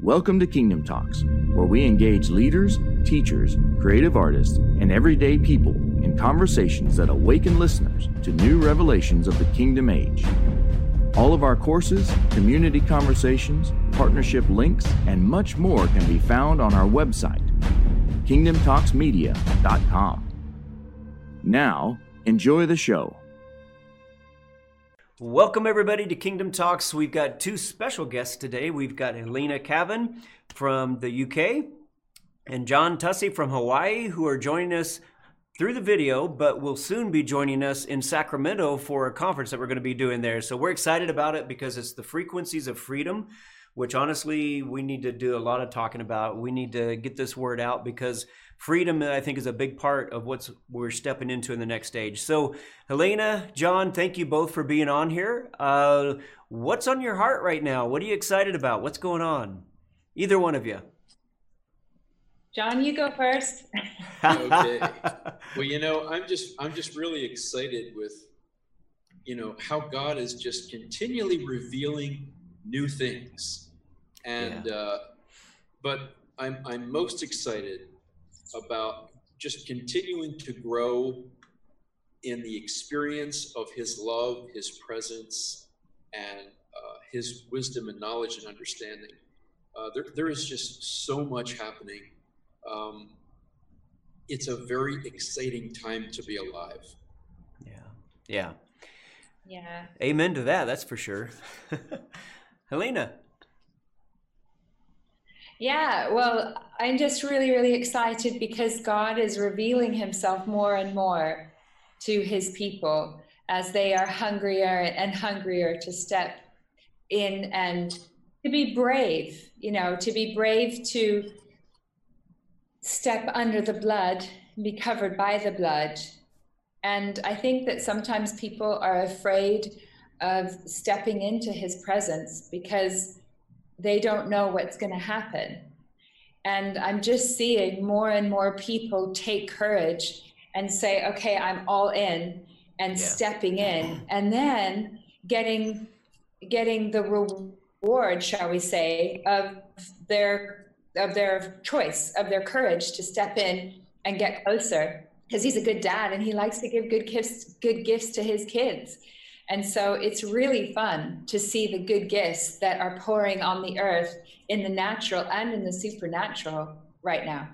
Welcome to Kingdom Talks, where we engage leaders, teachers, creative artists, and everyday people in conversations that awaken listeners to new revelations of the kingdom age. All of our courses, community conversations, partnership links, and much more can be found on our website, kingdomtalksmedia.com. Now, enjoy the show. Welcome, everybody, to Kingdom Talks. We've got two special guests today. We've got Helena Cavan from the UK and John Tussey from Hawaii, who are joining us through the video, but will soon be joining us in Sacramento for a conference that we're going to be doing there. So we're excited about it because it's the frequencies of freedom, which honestly we need to do a lot of talking about. We need to get this word out because freedom, I think, is a big part of what we're stepping into in the next stage. So, Helena, John, thank you both for being on here. Uh, what's on your heart right now? What are you excited about? What's going on? Either one of you. John, you go first. okay. Well, you know, I'm just I'm just really excited with you know how God is just continually revealing new things, and yeah. uh, but I'm I'm most excited about just continuing to grow in the experience of his love, his presence, and uh, his wisdom and knowledge and understanding. Uh, there, there is just so much happening. Um, it's a very exciting time to be alive. Yeah. Yeah. Yeah. Amen to that. That's for sure. Helena. Yeah, well, I'm just really, really excited because God is revealing himself more and more to his people as they are hungrier and hungrier to step in and to be brave, you know, to be brave to step under the blood, be covered by the blood. And I think that sometimes people are afraid of stepping into his presence because they don't know what's going to happen. And I'm just seeing more and more people take courage and say, okay, I'm all in and yeah. stepping in and then getting getting the reward, shall we say, of their of their choice, of their courage to step in and get closer. Because he's a good dad and he likes to give good gifts, good gifts to his kids. And so it's really fun to see the good gifts that are pouring on the earth in the natural and in the supernatural right now.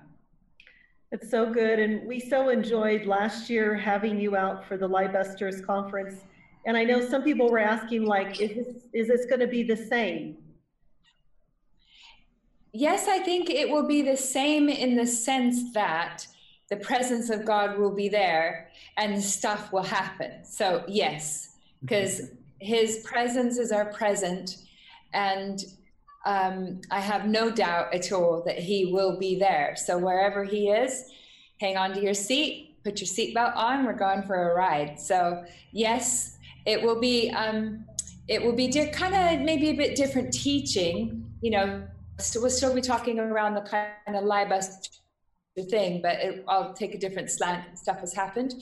It's so good. And we so enjoyed last year having you out for the Liebusters conference. And I know some people were asking, like, is this, is this going to be the same? Yes, I think it will be the same in the sense that the presence of God will be there and stuff will happen. So, yes, because his presence is our present and um, I have no doubt at all that he will be there. So wherever he is, hang on to your seat, put your seatbelt on. We're going for a ride. So yes, it will be. Um, it will be di- kind of maybe a bit different teaching. You know, so we'll still be talking around the kind of libus thing, but it, I'll take a different slant. Stuff has happened.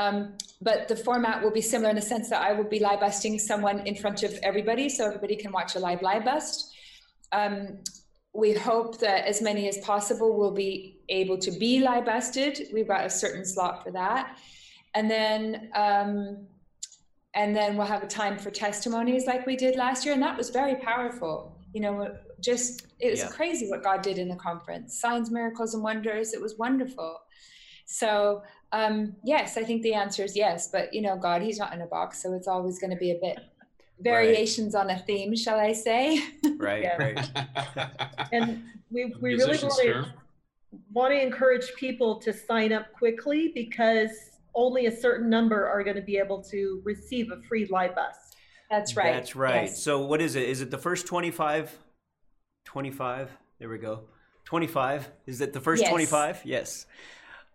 Um, but the format will be similar in the sense that I will be libusting someone in front of everybody, so everybody can watch a live libust. Um, we hope that as many as possible will be able to be libusted. We've got a certain slot for that, and then um, and then we'll have a time for testimonies like we did last year, and that was very powerful. You know, just it was yeah. crazy what God did in the conference. Signs, miracles, and wonders. It was wonderful. So um, yes, I think the answer is yes. But you know, God, He's not in a box, so it's always going to be a bit variations right. on a theme, shall I say? Right, yeah. right. and we we really want to, want to encourage people to sign up quickly because only a certain number are going to be able to receive a free live bus. That's right. That's right. Yes. So what is it? Is it the first 25? 25? There we go. 25. Is it the first yes. 25? Yes.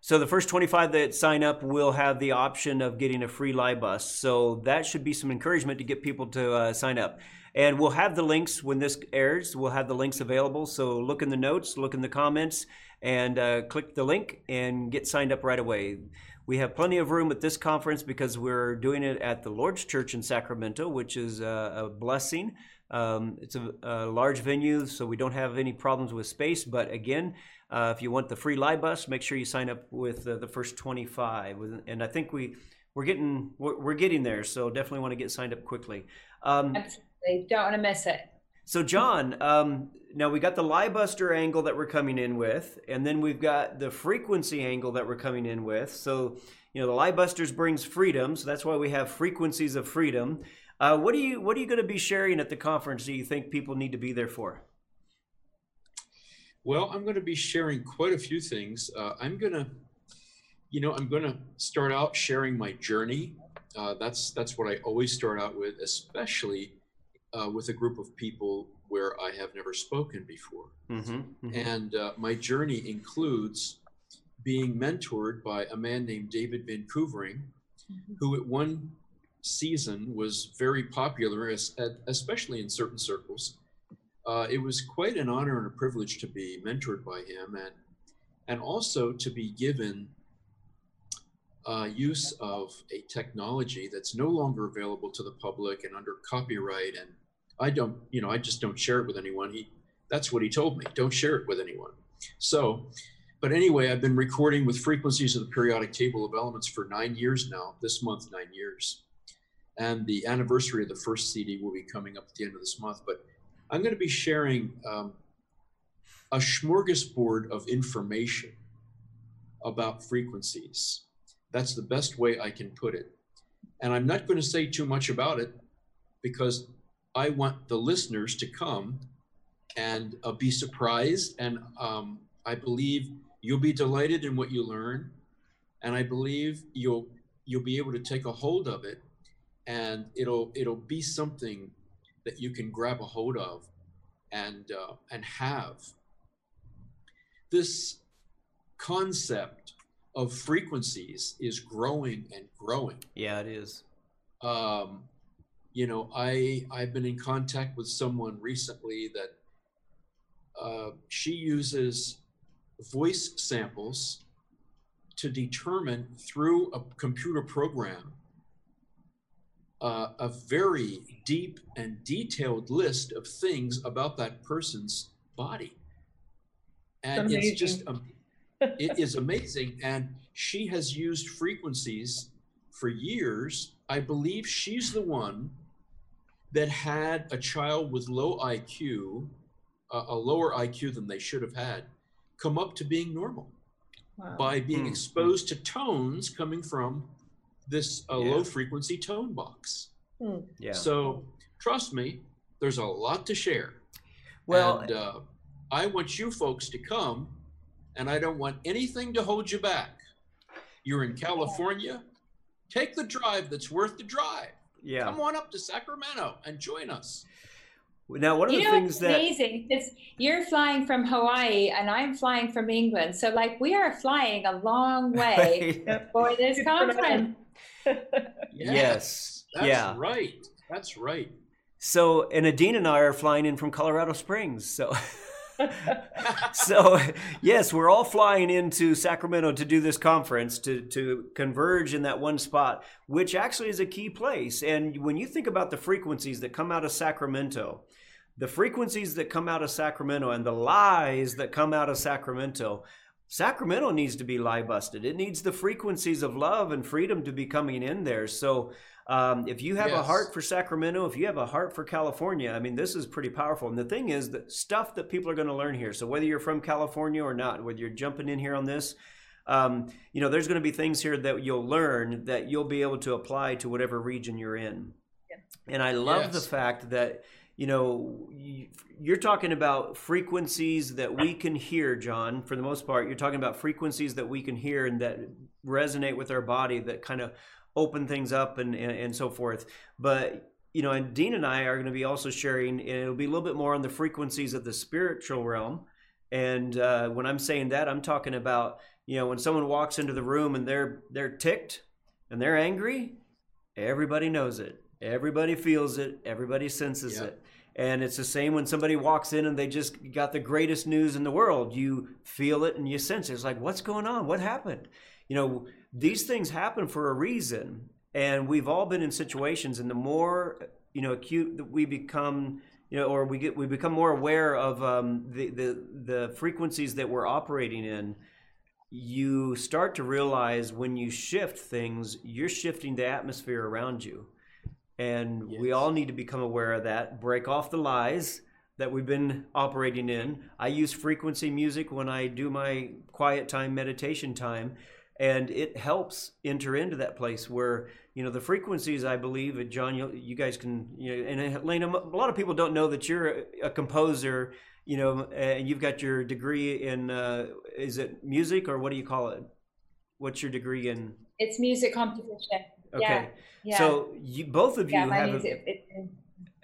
So the first 25 that sign up will have the option of getting a free live bus. So that should be some encouragement to get people to uh, sign up. And we'll have the links when this airs. We'll have the links available. So look in the notes, look in the comments, and uh, click the link and get signed up right away. We have plenty of room at this conference because we're doing it at the Lord's Church in Sacramento, which is a, a blessing. Um, it's a, a, large venue, so we don't have any problems with space. But again, uh, if you want the free live bus, make sure you sign up with uh, the first 25. And I think we we're getting we're, we're, getting there, so definitely want to get signed up quickly. Um, Absolutely, don't want to miss it. So, John, um, now we got the Liebuster angle that we're coming in with, and then we've got the frequency angle that we're coming in with. So, you know, the Liebusters brings freedom, so that's why we have frequencies of freedom. Uh, what are you What are you going to be sharing at the conference? Do you think people need to be there for? Well, I'm going to be sharing quite a few things. Uh, I'm going to, you know, I'm going to start out sharing my journey. Uh, that's that's what I always start out with, especially uh, with a group of people where I have never spoken before. Mm-hmm, mm-hmm. And uh, my journey includes being mentored by a man named David Van Koevering, mm-hmm. who at one season was very popular, especially in certain circles. Uh, it was quite an honor and a privilege to be mentored by him and, and also to be given uh, use of a technology that's no longer available to the public and under copyright. And I don't, you know, I just don't share it with anyone. He, that's what he told me. Don't share it with anyone. So, but anyway, I've been recording with frequencies of the periodic table of elements for nine years now. This month, nine years and the anniversary of the first CD will be coming up at the end of this month. But I'm going to be sharing um, a smorgasbord of information about frequencies. That's the best way I can put it. And I'm not going to say too much about it because I want the listeners to come and uh, be surprised. And um, I believe you'll be delighted in what you learn. And I believe you'll you'll be able to take a hold of it and it'll it'll be something that you can grab a hold of and uh, and have. This concept of frequencies is growing and growing. Yeah it is. Um, you know i i've been in contact with someone recently that uh, she uses voice samples to determine through a computer program uh, a very deep and detailed list of things about that person's body. And amazing. it's just, um, it is amazing. And she has used frequencies for years. I believe she's the one that had a child with low IQ, uh, a lower IQ than they should have had, come up to being normal wow. by being mm. exposed to tones coming from this uh, yeah. low frequency tone box. Hmm. Yeah. So trust me, there's a lot to share. Well, and, uh, I want you folks to come, and I don't want anything to hold you back. You're in California, take the drive that's worth the drive. Yeah. Come on up to Sacramento and join us. Now, one of you the know, things that amazing is you're flying from Hawaii and I'm flying from England. So, like, we are flying a long way for this conference. yes. That's yeah. right. That's right. So, and Adina and I are flying in from Colorado Springs. So, so yes, we're all flying into Sacramento to do this conference to to converge in that one spot, which actually is a key place. And when you think about the frequencies that come out of Sacramento, the frequencies that come out of Sacramento and the lies that come out of Sacramento, Sacramento needs to be lie busted. It needs the frequencies of love and freedom to be coming in there. So um, if you have yes. a heart for Sacramento, if you have a heart for California, I mean, this is pretty powerful. And the thing is, the stuff that people are going to learn here. So whether you're from California or not, whether you're jumping in here on this, um, you know, there's going to be things here that you'll learn that you'll be able to apply to whatever region you're in. Yeah. And I love yes. the fact that you know, you're talking about frequencies that we can hear, John, for the most part. You're talking about frequencies that we can hear and that resonate with our body that kind of open things up and, and, and so forth. But, you know, and Dean and I are going to be also sharing, and it'll be a little bit more on the frequencies of the spiritual realm. And uh, when I'm saying that, I'm talking about, you know, when someone walks into the room and they're they're ticked and they're angry, everybody knows it Everybody feels it, everybody senses yep. it. And it's the same when somebody walks in and they just got the greatest news in the world. You feel it and you sense it. It's like, what's going on? What happened? You know, these things happen for a reason. And we've all been in situations, and the more, you know, acute that we become you know, or we get we become more aware of um, the, the the frequencies that we're operating in, you start to realize when you shift things, you're shifting the atmosphere around you, and yes. we all need to become aware of that. Break off the lies that we've been operating in. I use frequency music when I do my quiet time meditation time and it helps enter into that place where you know the frequencies i believe john you, you guys can you know and elena a lot of people don't know that you're a, a composer you know and you've got your degree in uh, is it music or what do you call it? What's your degree in? It's music composition. Okay. Yeah, yeah. so you both of you yeah, have, a, it,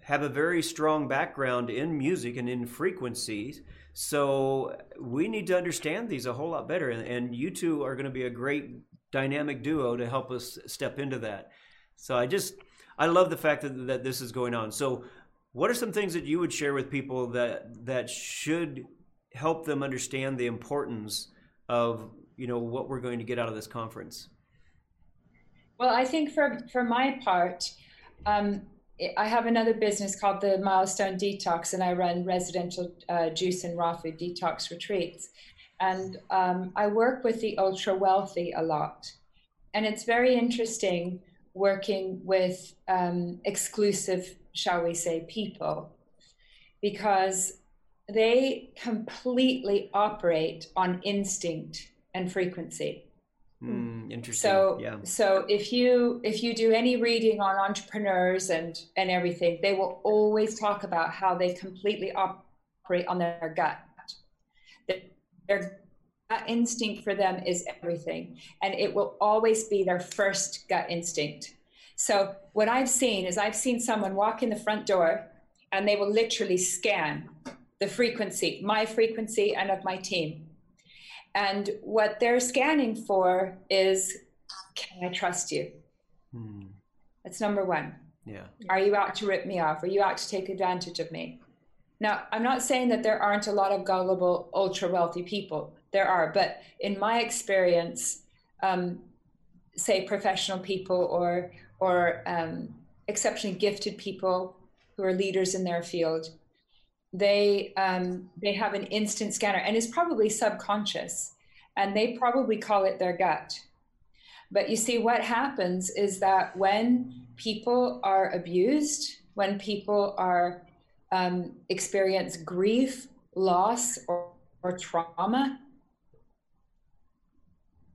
have a very strong background in music and in frequencies so we need to understand these a whole lot better. And, and you two are going to be a great dynamic duo to help us step into that. So I just, I love the fact that, that this is going on. So what are some things that you would share with people that, that should help them understand the importance of, you know, what we're going to get out of this conference? Well, I think for, for my part, um, I have another business called the Milestone Detox, and I run residential uh, juice and raw food detox retreats. And um, I work with the ultra wealthy a lot. And it's very interesting working with um, exclusive, shall we say, people, because they completely operate on instinct and frequency. Mm, interesting. So, yeah. so if you if you do any reading on entrepreneurs and and everything, they will always talk about how they completely operate on their gut. Their gut instinct for them is everything, and it will always be their first gut instinct. So, what I've seen is I've seen someone walk in the front door, and they will literally scan the frequency, my frequency, and of my team and what they're scanning for is can I trust you? Hmm. That's number one. Yeah. Are you out to rip me off? Are you out to take advantage of me? Now, I'm not saying that there aren't a lot of gullible, ultra wealthy people. There are, but in my experience, um, say professional people or or um, exceptionally gifted people who are leaders in their field, they um, they have an instant scanner and it's probably subconscious and they probably call it their gut. But you see what happens is that when people are abused when people are um, experience grief loss or, or trauma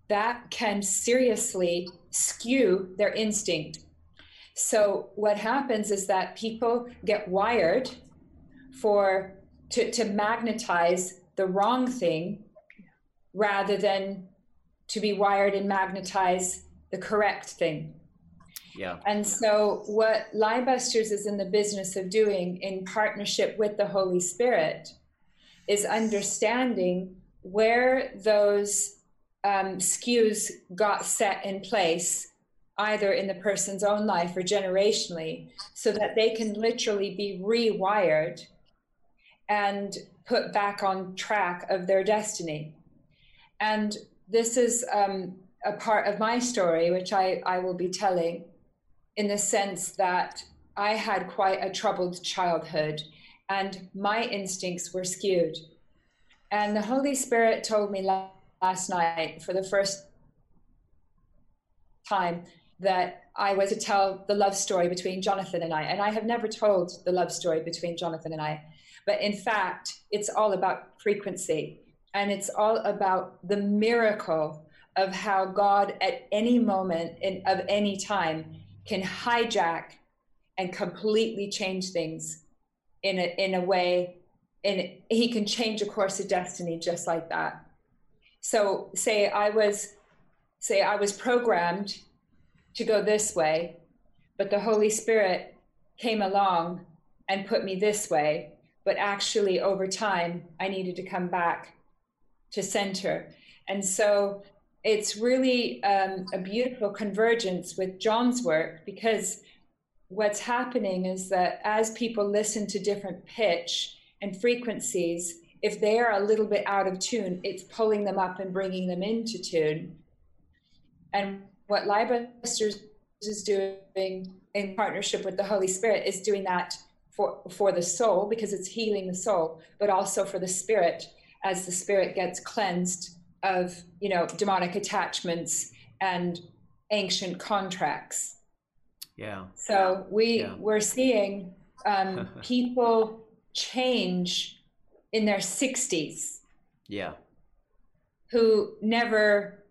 that can seriously skew their instinct. So what happens is that people get wired for to, to magnetize the wrong thing rather than to be wired and magnetize the correct thing. Yeah. And so, what Liebusters is in the business of doing in partnership with the Holy Spirit is understanding where those um, skews got set in place, either in the person's own life or generationally, so that they can literally be rewired and put back on track of their destiny. And this is um, a part of my story, which I, I will be telling in the sense that I had quite a troubled childhood and my instincts were skewed. And the Holy Spirit told me last night for the first time that I was to tell the love story between Jonathan and I. And I have never told the love story between Jonathan and I. But in fact, it's all about frequency. And it's all about the miracle of how God at any moment in, of any time can hijack and completely change things in a, in a way and he can change a course of destiny just like that. So say i was say i was programmed to go this way but the holy spirit came along and put me this way but actually over time i needed to come back to center. And so it's really um, a beautiful convergence with john's work because what's happening is that as people listen to different pitch and frequencies if they are a little bit out of tune it's pulling them up and bringing them into tune. And what Liebusters is doing in partnership with the Holy Spirit is doing that for for the soul because it's healing the soul, but also for the spirit as the spirit gets cleansed of you know demonic attachments and ancient contracts. Yeah. So we Yeah. we're seeing um, people change in their 60s Yeah. who never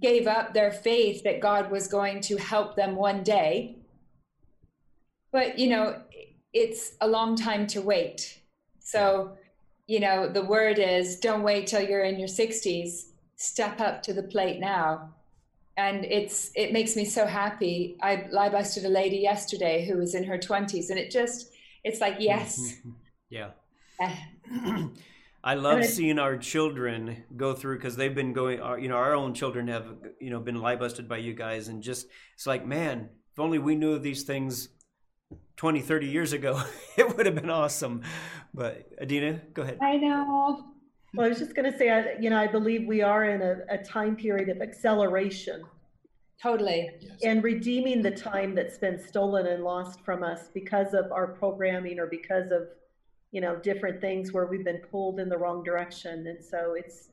gave up their faith that God was going to help them one day. But, you know, it's a long time to wait. So, you know, the word is don't wait till you're in your 60s, step up to the plate now. And it's it makes me so happy. I lie busted a lady yesterday who was in her 20s and it just it's like mm-hmm. yes. Yeah. I love seeing our children go through because they've been going. Our, you know, our own children have you know been lie busted by you guys, and just it's like, man, if only we knew of these things 20, 30 years ago, it would have been awesome. But Adina, go ahead. I know. Well, I was just going to say, I, you know, I believe we are in a, a time period of acceleration Totally. Yes. and redeeming the time that's been stolen and lost from us because of our programming or because of, you know, different things where we've been pulled in the wrong direction. And so it's,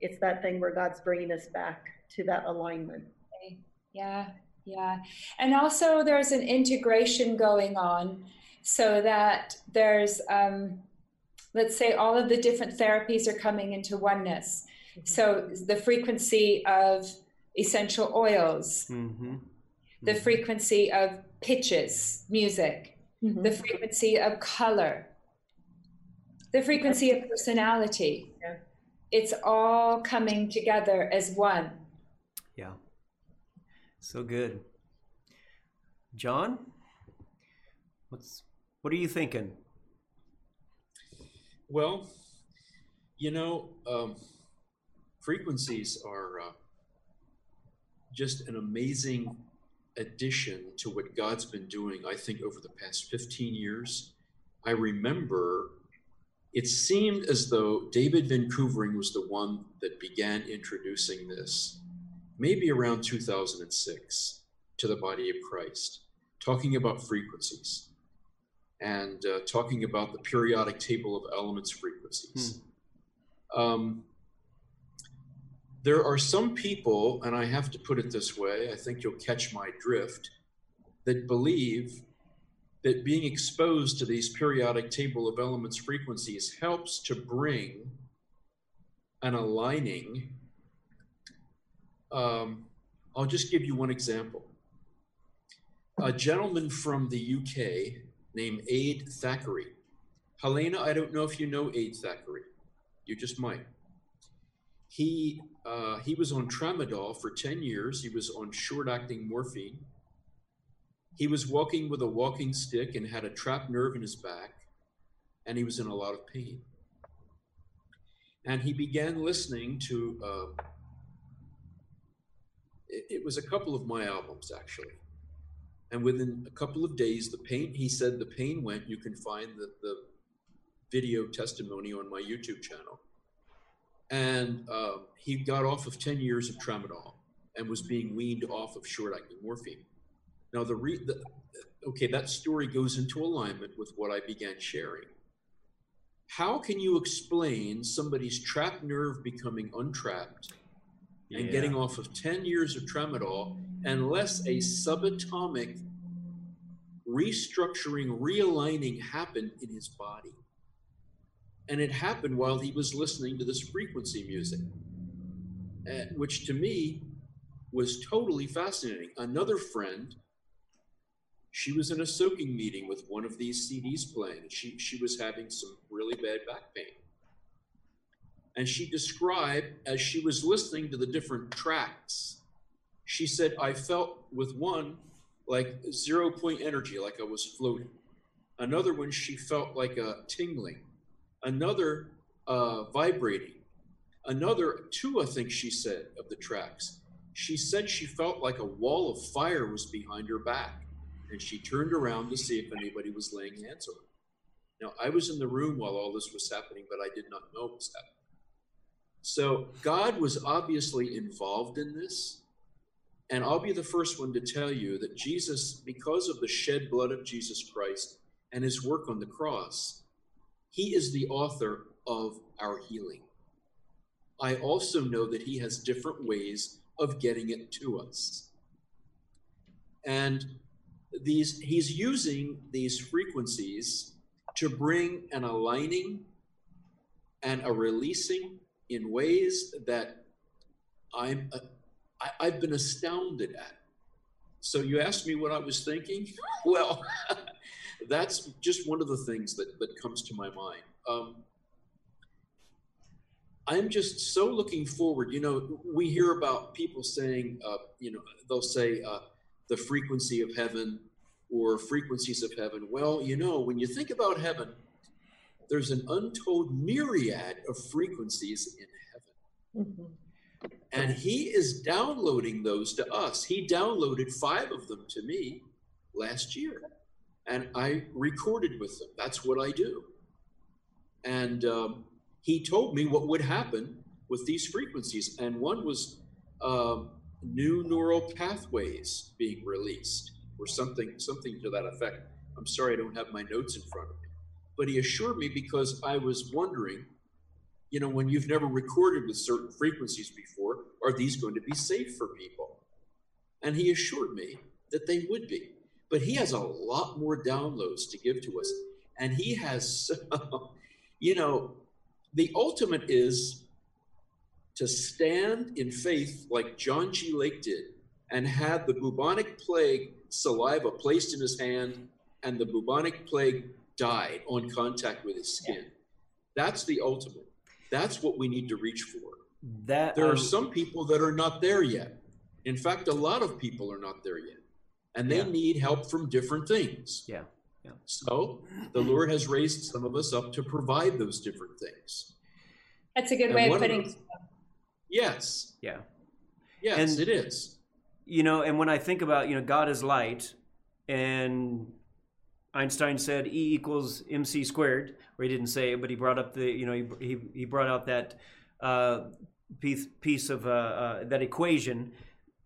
it's that thing where God's bringing us back to that alignment. Yeah, yeah. And also, there's an integration going on so that there's, um, let's say, all of the different therapies are coming into oneness. So, the frequency of essential oils, Mm-hmm. the frequency of pitches, music, Mhm. the frequency of color, the frequency of personality. Yeah. It's all coming together as one. Yeah. So good. John, what's what are you thinking? Well, you know, um, frequencies are uh, just an amazing addition to what God's been doing, I think, over the past 15 years. I remember it seemed as though David Van Koevering was the one that began introducing this, maybe around 2006, to the body of Christ, talking about frequencies and uh, talking about the periodic table of elements frequencies. Um, there are some people, and I have to put it this way, I think you'll catch my drift, that believe that being exposed to these periodic table of elements frequencies helps to bring an aligning. Um, I'll just give you one example. A gentleman from the UK named Ade Thackeray. Helena, I don't know if you know Ade Thackeray. You just might. He uh, he was on tramadol for 10 years. He was on short-acting morphine. He was walking with a walking stick and had a trapped nerve in his back, and he was in a lot of pain. And he began listening to. Uh, it, it was a couple of my albums actually. And within a couple of days the pain he said the pain went. You can find the, the video testimony on my youtube channel. And uh, he got off of 10 years of tramadol and was being weaned off of short-acting morphine. Now the, re- the okay that story goes into alignment with what i began sharing. How can you explain somebody's trapped nerve becoming untrapped and getting off of 10 years of tramadol unless a subatomic restructuring, realigning happened in his body. And it happened while he was listening to this frequency music, uh, which to me was totally fascinating. Another friend, she was in a soaking meeting with one of these CDs playing. She, she was having some really bad back pain and she described as she was listening to the different tracks. She said i felt with one like zero point energy like i was floating. Another one she felt like a tingling. Another uh, vibrating. Another two i think she said of the tracks. She said she felt like a wall of fire was behind her back and she turned around to see if anybody was laying hands on her. Now i was in the room while all this was happening but i did not know it was happening so God was obviously involved in this. And I'll be the first one to tell you that Jesus, because of the shed blood of Jesus Christ and his work on the cross, he is the author of our healing. I also know that he has different ways of getting it to us. And these he's using these frequencies to bring an aligning and a releasing in ways that I'm uh, I, I've been astounded at. So you asked me what I was thinking. Well, that's just one of the things that that comes to my mind. Um, I'm just so looking forward. You know, we hear about people saying, uh, you know, they'll say uh, the frequency of heaven or frequencies of heaven. Well, you know, when you think about heaven, there's an untold myriad of frequencies in heaven. Mm-hmm. And he is downloading those to us. He downloaded five of them to me last year. And I recorded with them. That's what I do. And um, he told me what would happen with these frequencies. And one was um, new neural pathways being released or something something to that effect. I'm sorry I don't have my notes in front of me. But he assured me because I was wondering, you know, when you've never recorded with certain frequencies before, are these going to be safe for people? And he assured me that they would be. But he has a lot more downloads to give to us. And he has, you know, the ultimate is to stand in faith like John G. Lake did and had the bubonic plague saliva placed in his hand and the bubonic plague died on contact with his skin. That's the ultimate. That's what we need to reach for. That there are um, some people that are not there yet. In fact, a lot of people are not there yet. And they yeah. need help from different things. Yeah. Yeah. So the Lord has raised some of us up to provide those different things. That's a good and way of putting of Yes. Yeah. Yes, and, it is. You know, and when I think about, you know, God is light and Einstein said E equals mc squared, or he didn't say it, but he brought up the, you know, he, he, he brought out that uh, piece, piece of uh, uh, that equation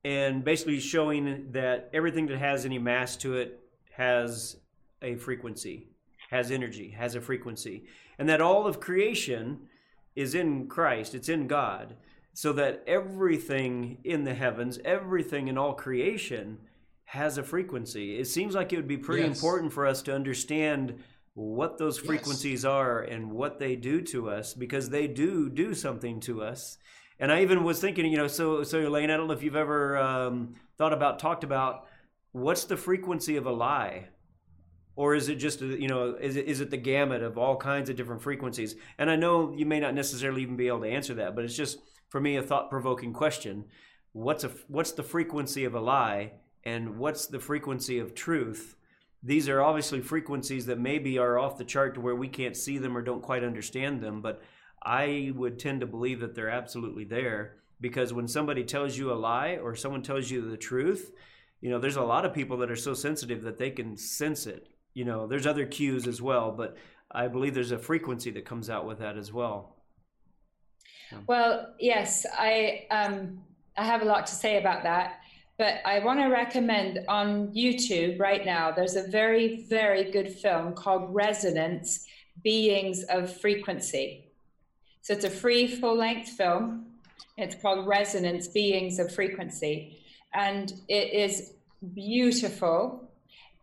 and basically showing that everything that has any mass to it has a frequency, has energy, has a frequency, and that all of creation is in Christ, it's in God, so that everything in the heavens, everything in all creation has a frequency. It seems like it would be pretty yes. important for us to understand what those frequencies yes. are and what they do to us because they do do something to us. And I even was thinking, you know, so so Elaine, I don't know if you've ever um, thought about talked about what's the frequency of a lie or is it just you know is it, is it the gamut of all kinds of different frequencies and i know you may not necessarily even be able to answer that but it's just for me a thought-provoking question what's a what's the frequency of a lie and what's the frequency of truth? These are obviously frequencies that maybe are off the chart to where we can't see them or don't quite understand them but i would tend to believe that they're absolutely there because when somebody tells you a lie or someone tells you the truth you know there's a lot of people that are so sensitive that they can sense it. You know, there's other cues as well, but I believe there's a frequency that comes out with that as well. Well, yes, I um, I have a lot to say about that, but I want to recommend on YouTube right now. There's a very very good film called Resonance: Beings of Frequency. So it's a free full length film. It's called Resonance: Beings of Frequency, and it is beautiful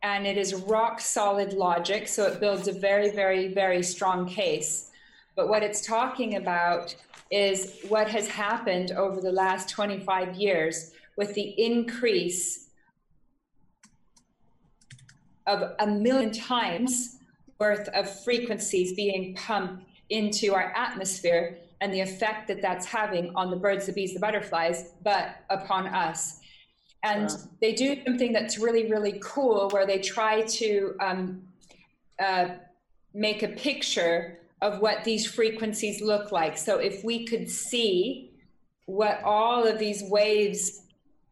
and it is rock solid logic. So it builds a very, very, very strong case. But what it's talking about is what has happened over the last 25 years with the increase of a million times worth of frequencies being pumped into our atmosphere and the effect that that's having on the birds, the bees, the butterflies, but upon us. And wow. they do something that's really, really cool where they try to um, uh, make a picture of what these frequencies look like. So if we could see what all of these waves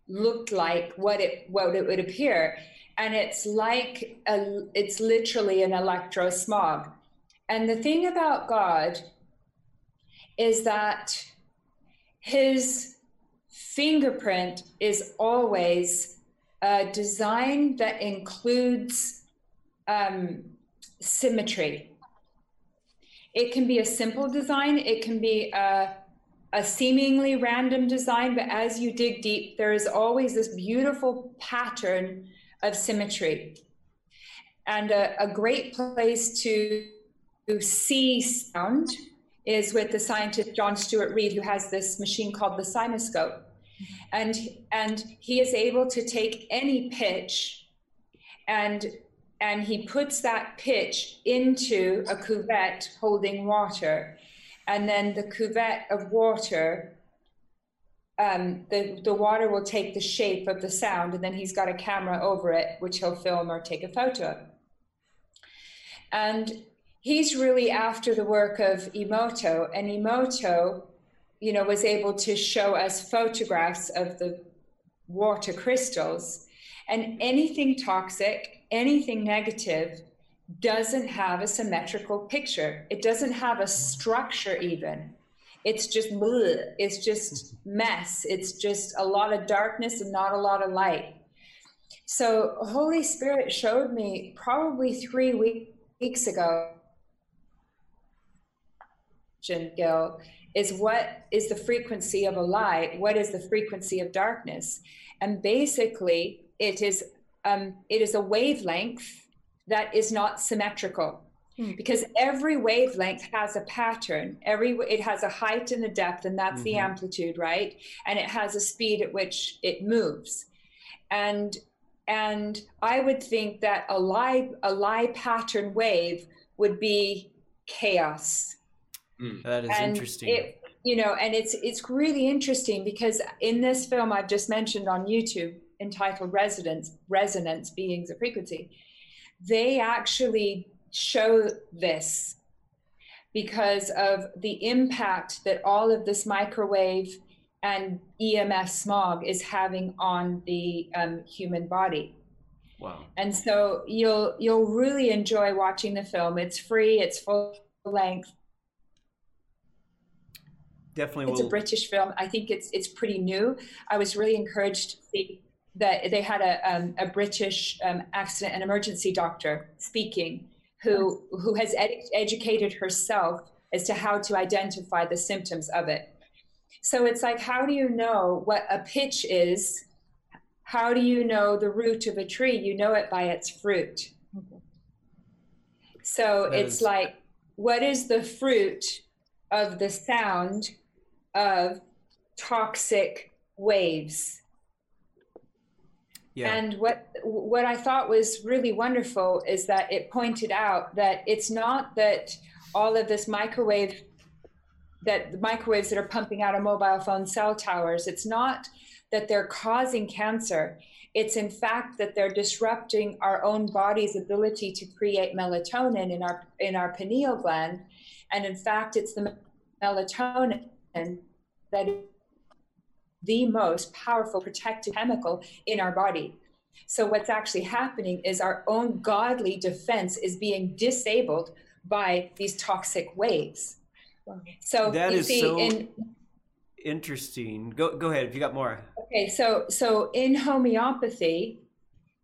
looked like, what it what it would appear, and it's like a, it's literally an electrosmog. And the thing about God is that his fingerprint is always a design that includes um, symmetry. It can be a simple design, it can be a, a seemingly random design, but as you dig deep, there is always this beautiful pattern of symmetry. And a, a great place to, to see sound is with the scientist John Stuart Reid, who has this machine called the Cymoscope. And, and he is able to take any pitch and and he puts that pitch into a cuvette holding water. And then the cuvette of water, um, the, the water will take the shape of the sound, and then he's got a camera over it, which he'll film or take a photo. of And he's really after the work of Emoto, and Emoto, you know, was able to show us photographs of the water crystals. And anything toxic anything negative doesn't have a symmetrical picture. It doesn't have a structure even. It's just bleh. it's just mess. It's just a lot of darkness and not a lot of light. So Holy Spirit showed me probably three weeks ago, Gil, is what is the frequency of a light? What is the frequency of darkness? And basically, it is um, it is a wavelength that is not symmetrical hmm. because every wavelength has a pattern every it has a height and a depth and that's mm-hmm. the amplitude right and it has a speed at which it moves and and i would think that a lie a lie pattern wave would be chaos mm. that is and interesting it, you know and it's it's really interesting because in this film i've just mentioned on youtube entitled Resonance, Resonance Beings of Frequency, they actually show this because of the impact that all of this microwave and EMF smog is having on the um, human body. Wow. And so you'll you'll really enjoy watching the film. It's free, it's full length. Definitely It's will. a British film. I think it's it's pretty new. I was really encouraged to see that they had a, um, a British um, accident and emergency doctor speaking who who has ed- educated herself as to how to identify the symptoms of it. So it's like, how do you know what a pitch is? How do you know the root of a tree? You know it by its fruit. So that it's is... like, what is the fruit of the sound of toxic waves? Yeah. And what what I thought was really wonderful is that it pointed out that it's not that all of this microwave that the microwaves that are pumping out of mobile phone cell towers, it's not that they're causing cancer. It's in fact that they're disrupting our own body's ability to create melatonin in our in our pineal gland. And in fact, it's the melatonin that the most powerful protective chemical in our body. So, what's actually happening is our own godly defense is being disabled by these toxic waves. So, that is see, so in, interesting. Go, go ahead if you got more. Okay, so so in homeopathy,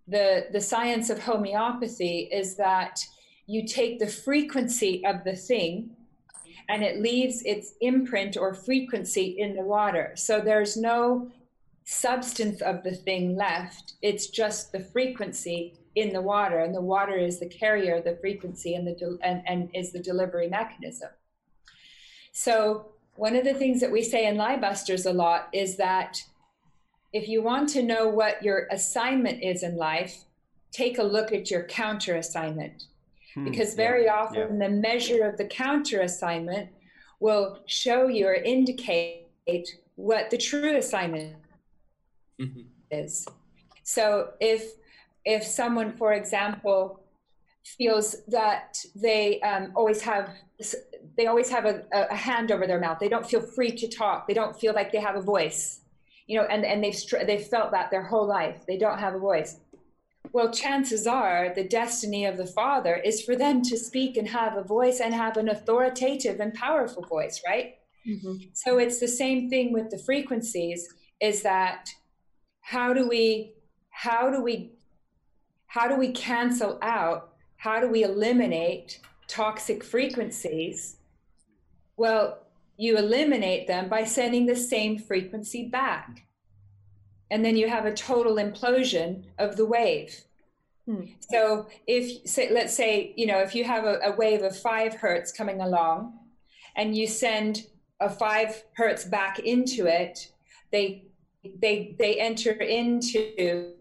the the science of homeopathy is that you take the frequency of the thing and it leaves its imprint or frequency in the water. So there's no substance of the thing left. It's just the frequency in the water, and the water is the carrier, the frequency, and the de- and, and is the delivery mechanism. So one of the things that we say in Liebusters a lot is that if you want to know what your assignment is in life, take a look at your counter assignment. Hmm, because very yeah, often yeah. the measure of the counter assignment will show you or indicate what the true assignment mm-hmm. is. So if if someone, for example, feels that they um, always have they always have a, a, hand over their mouth, they don't feel free to talk, they don't feel like they have a voice, you know, and and they've they've felt that their whole life, they don't have a voice well, chances are the destiny of the Father is for them to speak and have a voice and have an authoritative and powerful voice, right? Mm-hmm. So it's the same thing with the frequencies is that how do we how do we how do we cancel out how do we eliminate toxic frequencies? Well, you eliminate them by sending the same frequency back. And then you have a total implosion of the wave. Hmm. So if say, let's say, you know, if you have a, a wave of five hertz coming along and you send a five hertz back into it, they they they enter into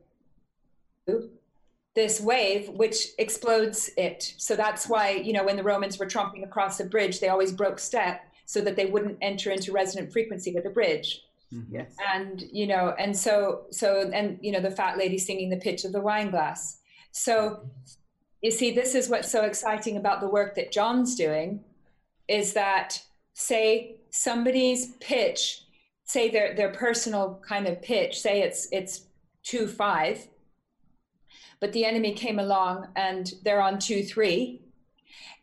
this wave which explodes it so that's why you know when the romans were tromping across a bridge they always broke step so that they wouldn't enter into resonant frequency with the bridge. Mm-hmm. yes and you know and so so and you know the fat lady singing the pitch of the wine glass so you see this is what's so exciting about the work that john's doing is that say somebody's pitch say their their personal kind of pitch say it's it's two five but the enemy came along and they're on 2 3.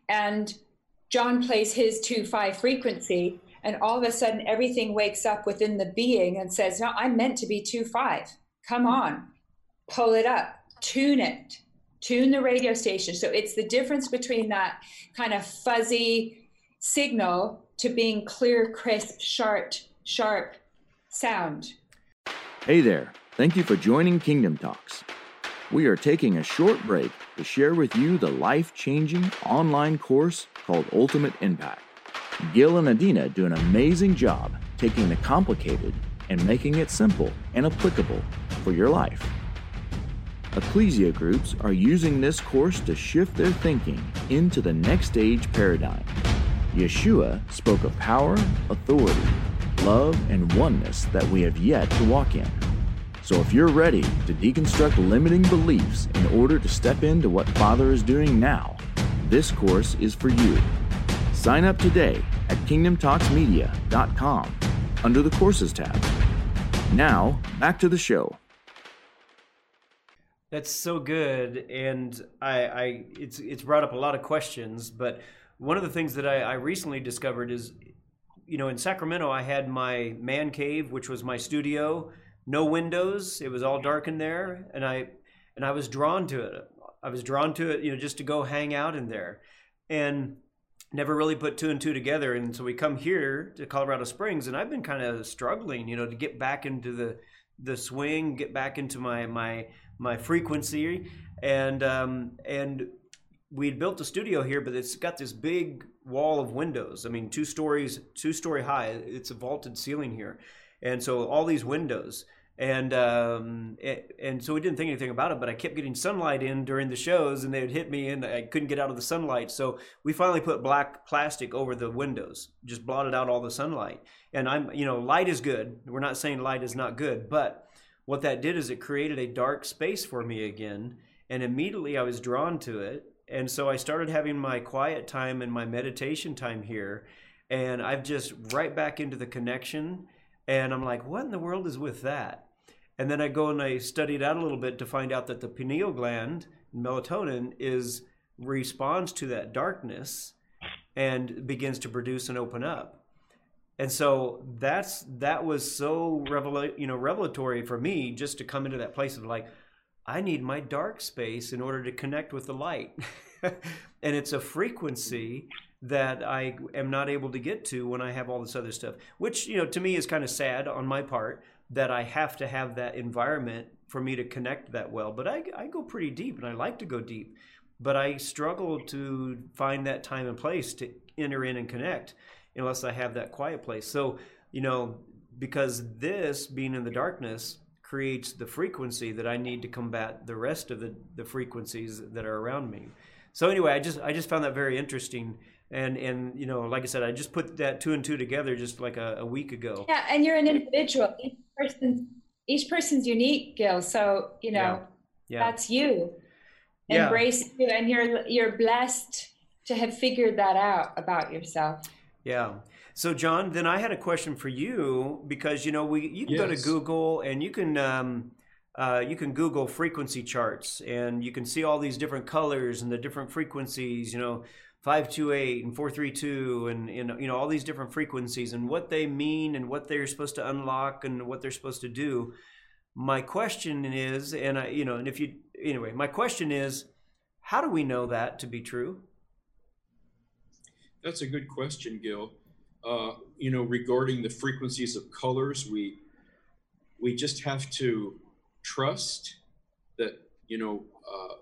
And John plays his 2 5 frequency. And all of a sudden, everything wakes up within the being and says, No, I'm meant to be 2 5. Come hmm. on, pull it up, tune it, tune the radio station. So it's the difference between that kind of fuzzy signal to being clear, crisp, sharp, sharp sound. Hey there. Thank you for joining Kingdom Talks. We are taking a short break to share with you the life changing online course called Ultimate Impact. Gil and Adina do an amazing job taking the complicated and making it simple and applicable for your life. Ecclesia groups are using this course to shift their thinking into the next stage paradigm. Yeshua spoke of power, authority, love, and oneness that we have yet to walk in. So if you're ready to deconstruct limiting beliefs in order to step into what Father is doing now, this course is for you. Sign up today at kingdomtalksmedia.com under the Courses tab. Now, back to the show. That's so good, and I, I it's it's brought up a lot of questions. But one of the things that I, I recently discovered is, you know, in Sacramento, I had my man cave, which was my studio no windows. It was all dark in there, and I and I was drawn to it. I was drawn to it, you know, just to go hang out in there, and never really put two and two together. And so we come here to Colorado Springs, and I've been kind of struggling, you know, to get back into the the swing, get back into my my my frequency, and um, and we'd built a studio here, but it's got this big wall of windows. I mean, two stories, two story high. It's a vaulted ceiling here, and so all these windows and um, it, and so we didn't think anything about it. But I kept getting sunlight in during the shows, and they would hit me, and I couldn't get out of the sunlight. So we finally put black plastic over the windows, just blotted out all the sunlight. And I'm, you know, light is good. We're not saying light is not good, but what that did is it created a dark space for me again, and immediately I was drawn to it. And so I started having my quiet time and my meditation time here, and I've just right back into the connection and I'm like, what in the world is with that? And then I go and I study it out a little bit to find out that the pineal gland, melatonin, is responds to that darkness and begins to produce and open up. And so that's that was so revel you know revelatory for me just to come into that place of like I need my dark space in order to connect with the light. and it's a frequency that I am not able to get to when I have all this other stuff, which, you know, to me is kind of sad on my part that I have to have that environment for me to connect that well. But I, I go pretty deep and I like to go deep, but I struggle to find that time and place to enter in and connect unless I have that quiet place. So, you know, because this being in the darkness creates the frequency that I need to combat the rest of the, the frequencies that are around me. So anyway, I just I just found that very interesting and and you know like i said i just put that two and two together just like a, a week ago yeah and you're an individual each person's each person's unique gil so you know yeah. Yeah. that's you yeah. embrace you and you're you're blessed to have figured that out about yourself yeah so john then i had a question for you because you know we you can yes. go to google and you can um, uh, you can Google frequency charts and you can see all these different colors and the different frequencies, you know, 528 and 432 and, and you know all these different frequencies and what they mean and what they're supposed to unlock and what they're supposed to do my question is and I, you know and if you anyway my question is How do we know that to be true? That's a good question, Gil. Uh, you know, regarding the frequencies of colors, we we just have to trust that you know uh,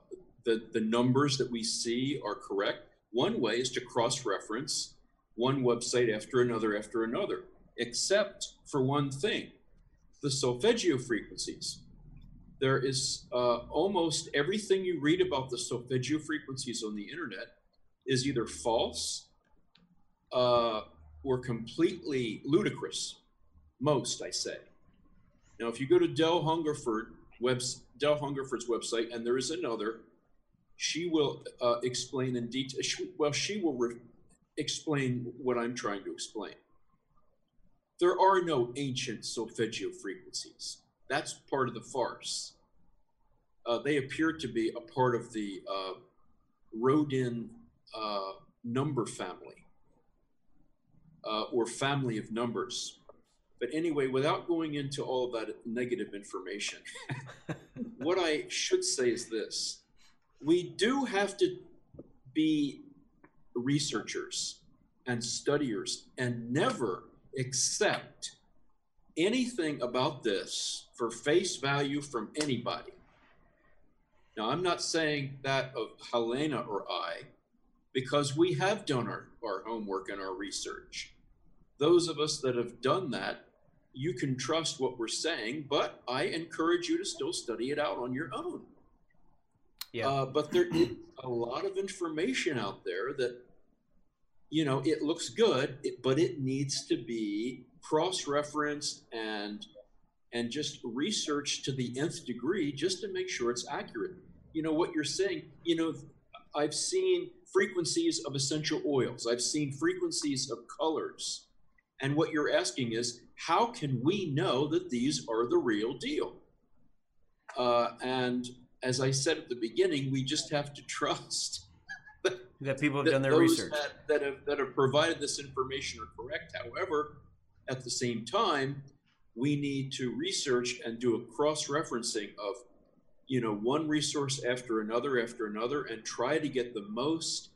the the numbers that we see are correct. One way is to cross-reference one website after another after another, except for one thing: the solfeggio frequencies. There is uh, almost everything you read about the solfeggio frequencies on the internet is either false uh, or completely ludicrous. Most, I say. Now, if you go to Dell Hungerford webs, Dell Hungerford's website, and there is another, she will uh, explain in detail. She, well, she will re- explain what I'm trying to explain. There are no ancient solfeggio frequencies. That's part of the farce. Uh, they appear to be a part of the uh, Rodin uh, number family uh, or family of numbers. But anyway, without going into all that negative information, what I should say is this we do have to be researchers and studiers and never accept anything about this for face value from anybody. Now, I'm not saying that of Helena or I, because we have done our, our homework and our research. Those of us that have done that, you can trust what we're saying, but I encourage you to still study it out on your own. Yeah. Uh, but there is a lot of information out there that, you know, it looks good, it, but it needs to be cross-referenced and and just research to the nth degree just to make sure it's accurate. You know what you're saying. You know, I've seen frequencies of essential oils. I've seen frequencies of colors. And what you're asking is, how can we know that these are the real deal? Uh, and as I said at the beginning, we just have to trust that people have that done their research. That, that, have, that have provided this information are correct. However, at the same time, we need to research and do a cross-referencing of, you know, one resource after another after another, and try to get the most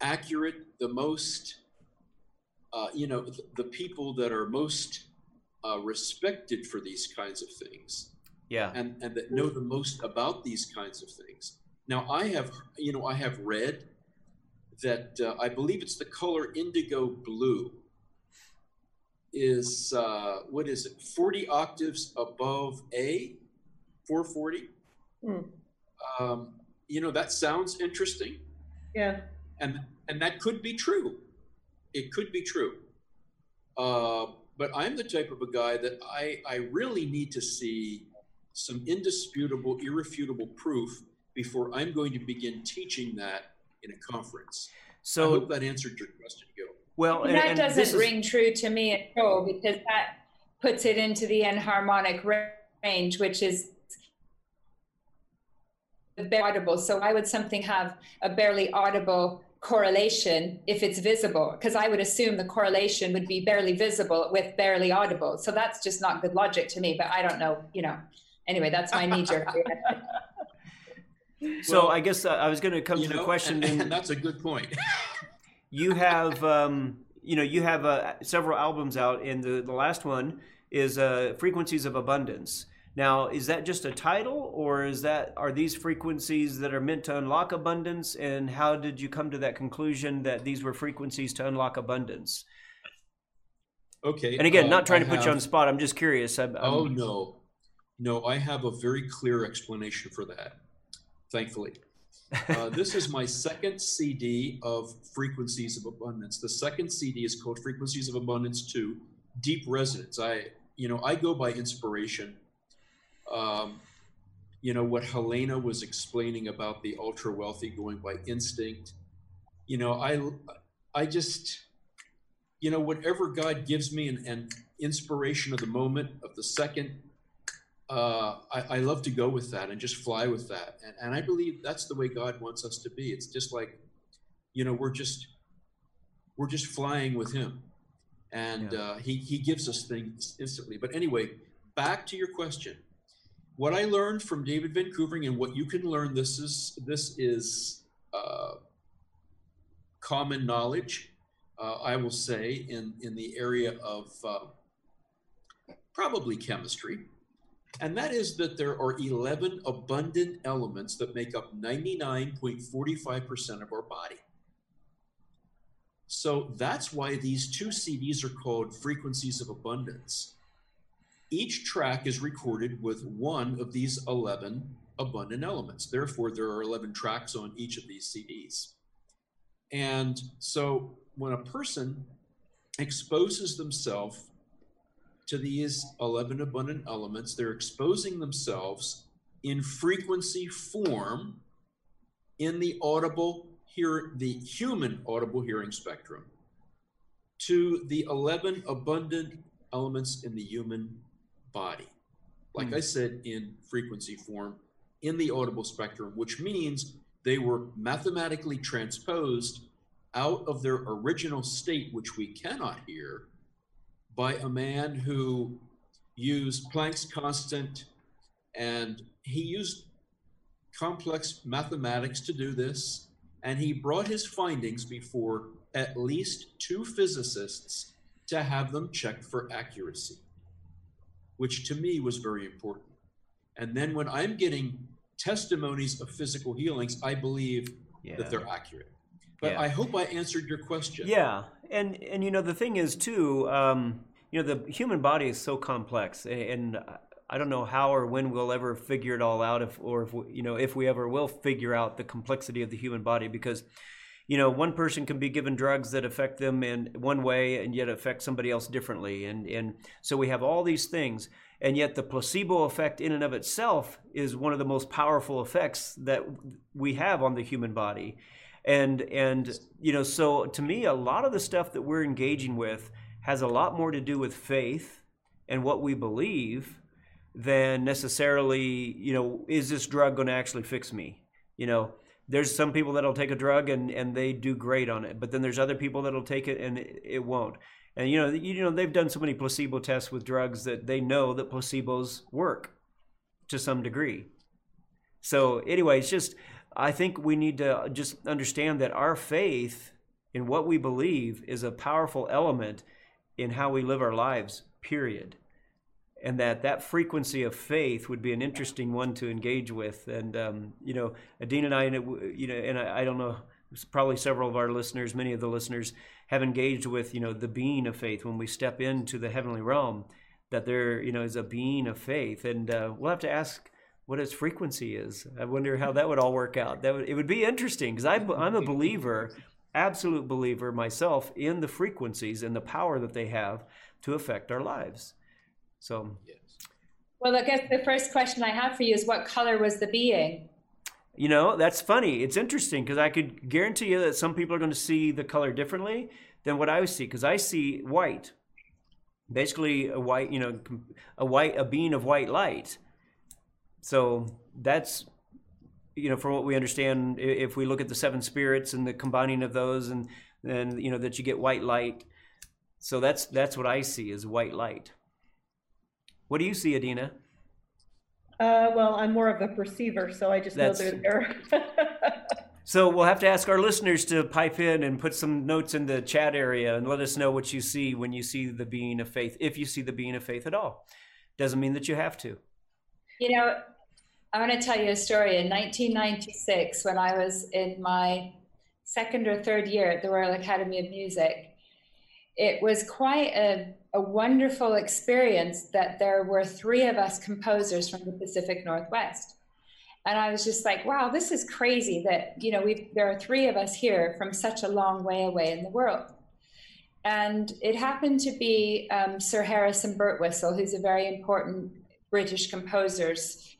accurate, the most, uh, you know, the, the people that are most uh, respected for these kinds of things Yeah. and and that know the most about these kinds of things. Now, I have, you know, I have read that uh, I believe it's the color indigo blue is uh, what is it? Forty octaves above A, four forty. Hmm. Um, you know, that sounds interesting, Yeah, and and that could be true. It could be true. Uh, but I'm the type of a guy that I I really need to see some indisputable, irrefutable proof before I'm going to begin teaching that in a conference. So I So, hope that answered your question, Gil. well, and, that and doesn't this is- ring true to me at all because that puts it into the enharmonic range, which is barely audible. So why would something have a barely audible correlation if it's visible? Because I would assume the correlation would be barely visible with barely audible. So that's just not good logic to me. But I don't know. You know. Anyway, that's my knee jerk. so Well, I guess uh, I was going to come You to the question. and, and that's a good point. you have um, you know you have uh, several albums out and the, the last one is uh, frequencies of abundance now is that just a title or is that are these frequencies that are meant to unlock abundance and how did you come to that conclusion that these were frequencies to unlock abundance Okay. and again uh, not trying I to put you on the spot i'm just curious I'm, I'm- Oh no, no, I have a very clear explanation for that. Thankfully, uh, this is my second CD of Frequencies of Abundance. The second CD is called Frequencies of Abundance Two: Deep Resonance. I, you know, I go by inspiration. Um, you know what Helena was explaining about the ultra wealthy going by instinct. You know, I, I just, you know, whatever God gives me and, and inspiration of the moment of the second uh, I, I love to go with that and just fly with that. And, and I believe that's the way God wants us to be. It's just like, you know, we're just, we're just flying with him and Yeah. uh, he, he gives us things instantly. But anyway, back to your question. what I learned from David Van Koevering and what you can learn, this is this is uh, common knowledge. Uh, I will say in in the area of uh, probably chemistry, and that is that there are 11 abundant elements that make up 99.45% of our body. So that's why these two CDs are called Frequencies of Abundance. Each track is recorded with one of these 11 abundant elements. Therefore, there are 11 tracks on each of these CDs. And so when a person exposes themselves to these 11 abundant elements, they're exposing themselves in frequency form in the audible hear the human audible hearing spectrum to the 11 abundant elements in the human body. Like mm. I said, in frequency form in the audible spectrum, which means they were mathematically transposed out of their original state, which we cannot hear, by a man who used Planck's constant and he used complex mathematics to do this and he brought his findings before at least two physicists to have them checked for accuracy, which to me was very important. And then when I'm getting testimonies of physical healings, I believe yeah. that they're accurate. But yeah. I hope I answered your question. Yeah, and and you know the thing is too, um, you know the human body is so complex, and I don't know how or when we'll ever figure it all out, if or if we, you know if we ever will figure out the complexity of the human body, because you know one person can be given drugs that affect them in one way and yet affect somebody else differently, and and so we have all these things, and yet the placebo effect in and of itself is one of the most powerful effects that we have on the human body, and and you know so to me a lot of the stuff that we're engaging with has a lot more to do with faith and what we believe than necessarily, you know, is this drug going to actually fix me? You know, there's some people that'll take a drug and, and they do great on it, but then there's other people that'll take it and it, it won't. And you know, you know, they've done so many placebo tests with drugs that they know that placebos work to some degree. So anyway, it's just I think we need to just understand that our faith in what we believe is a powerful element in how we live our lives. Period and that that frequency of faith would be an interesting one to engage with. And um, you know, Adina and I, you know, and I, I, don't know, probably several of our listeners, many of the listeners, have engaged with you know the being of faith when we step into the heavenly realm. That there, you know, is a being of faith, and uh, we'll have to ask what its frequency is. I wonder how that would all work out. That would, it would be interesting because I'm a believer, absolute believer myself in the frequencies and the power that they have to affect our lives. So, yes. well, I guess the first question I have for you is what color was the being? You know, that's funny. It's interesting because I could guarantee you that some people are going to see the color differently than what I see because I see white. Basically, a white, you know, a white, a being of white light. So that's, you know, from what we understand, if we look at the seven spirits and the combining of those, and then you know that you get white light. So that's that's what I see is white light. What do you see, Adina? Uh, well, I'm more of a perceiver, so I just That's... know they're there. so we'll have to ask our listeners to pipe in and put some notes in the chat area and let us know what you see when you see the being of faith, if you see the being of faith at all. Doesn't mean that you have to. You know, I want to tell you a story. In 1996, when I was in my second or third year at the Royal Academy of Music, it was quite a a wonderful experience that there were three of us composers from the Pacific Northwest. And I was just like, wow, this is crazy that, you know, we there are three of us here from such a long way away in the world. And it happened to be um, Sir Harrison Birtwistle, who's a very important British composer's,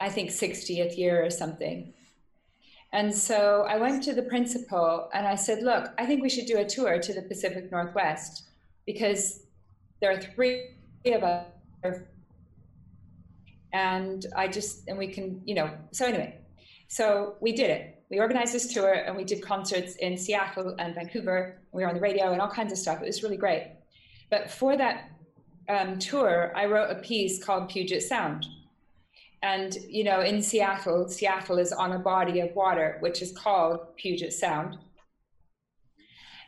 I think, 60th year or something. And so I went to the principal and I said, look, I think we should do a tour to the Pacific Northwest because there are three of us and i just and we can you know. So anyway so we did it. We organized this tour and we did concerts in seattle and vancouver. We were on the radio and all kinds of stuff. It was really great. But for that um, tour i wrote a piece called puget sound And, you know, in Seattle, Seattle is on a body of water, which is called Puget Sound.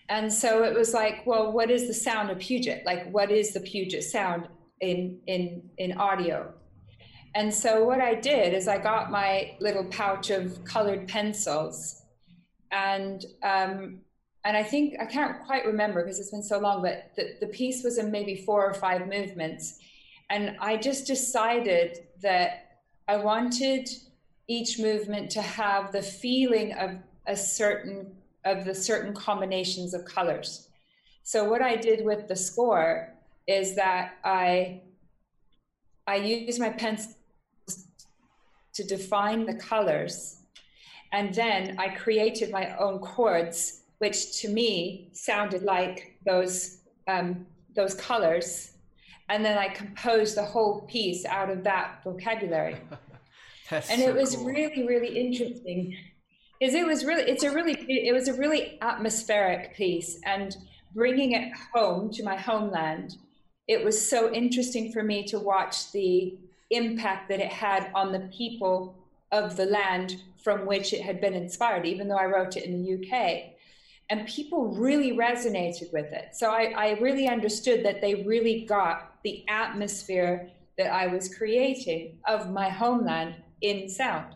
And so it was like, well, what is the sound of Puget? Like, what is the Puget Sound in, in, in audio? And so what I did is I got my little pouch of colored pencils and um, and I think I can't quite remember because it's been so long, but the, the piece was in maybe four or five movements. And I just decided that I wanted each movement to have the feeling of a certain of the certain combinations of colors. So what I did with the score is that I I used my pencils to define the colors and then I created my own chords which to me sounded like those um, those colors and then I composed the whole piece out of that vocabulary. and so it was cool. really, really interesting. Is it was really it's a really it was a really atmospheric piece and bringing it home to my homeland it was so interesting for me to watch the impact that it had on the people of the land from which it had been inspired even though I wrote it in the UK and people really resonated with it so I, I really understood that they really got the atmosphere that I was creating of my homeland in sound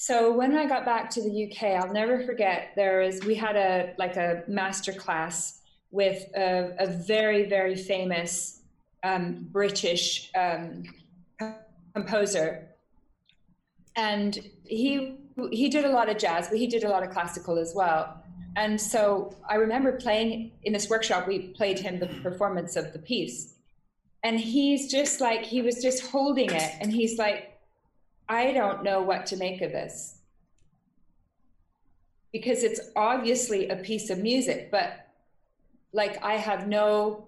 so when I got back to the UK, I'll never forget. There was we had a like a master class with a, a very very famous um, British um, composer, and he he did a lot of jazz, but he did a lot of classical as well. And so I remember playing in this workshop. We played him the performance of the piece, and he's just like he was just holding it, and he's like I don't know what to make of this. Because it's obviously a piece of music, but like I have no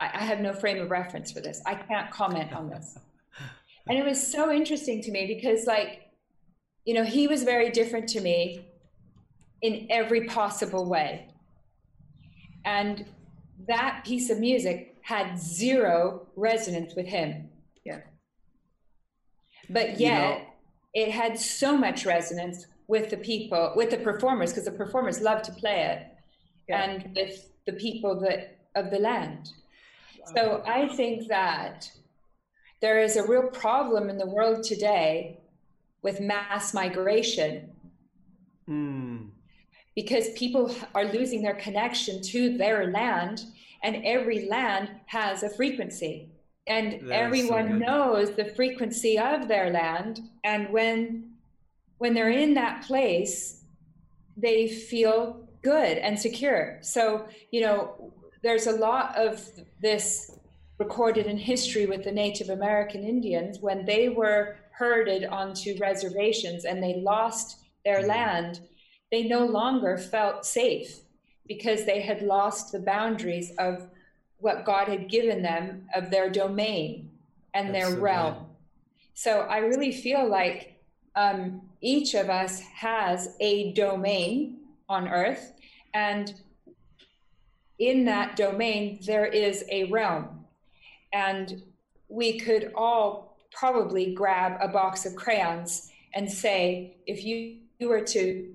I have no frame of reference for this. I can't comment on this. and it was so interesting to me because like, you know, he was very different to me in every possible way. And that piece of music had zero resonance with him. Yeah. But yet, you know, it had so much resonance with the people, with the performers, because the performers love to play it, yeah. and with the people that of the land. So I think that there is a real problem in the world today with mass migration. Mm. Because people are losing their connection to their land, and every land has a frequency. And everyone so knows the frequency of their land and when when they're in that place they feel good and secure. So you know there's a lot of this recorded in history with the native american indians when they were herded onto reservations and they lost their mm-hmm. land they no longer felt safe because they had lost the boundaries of what God had given them of their domain and That's their so realm. Good. So I really feel like um, each of us has a domain on earth, and in that domain, there is a realm. And we could all probably grab a box of crayons and say, if you, you were to,